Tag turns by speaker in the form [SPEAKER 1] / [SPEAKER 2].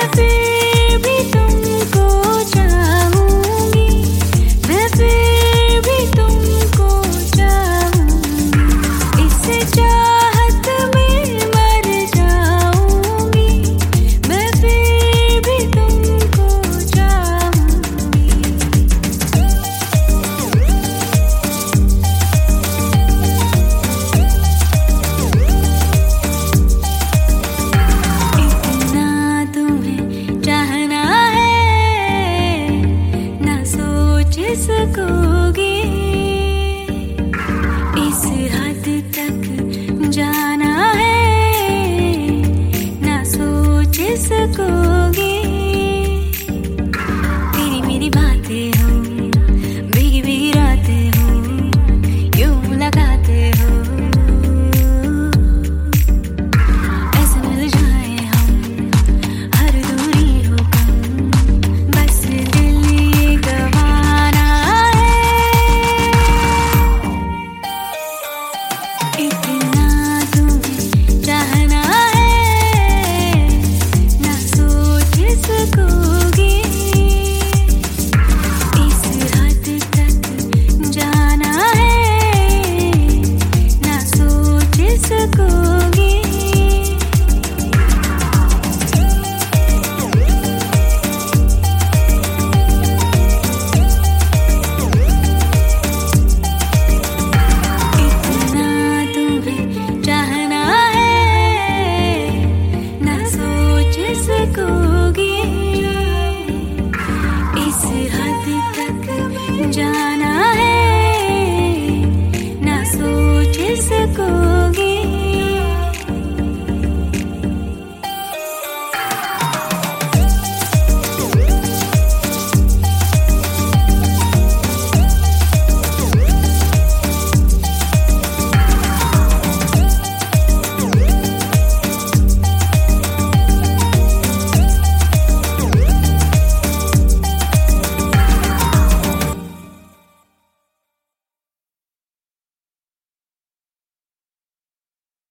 [SPEAKER 1] heavy. school. aku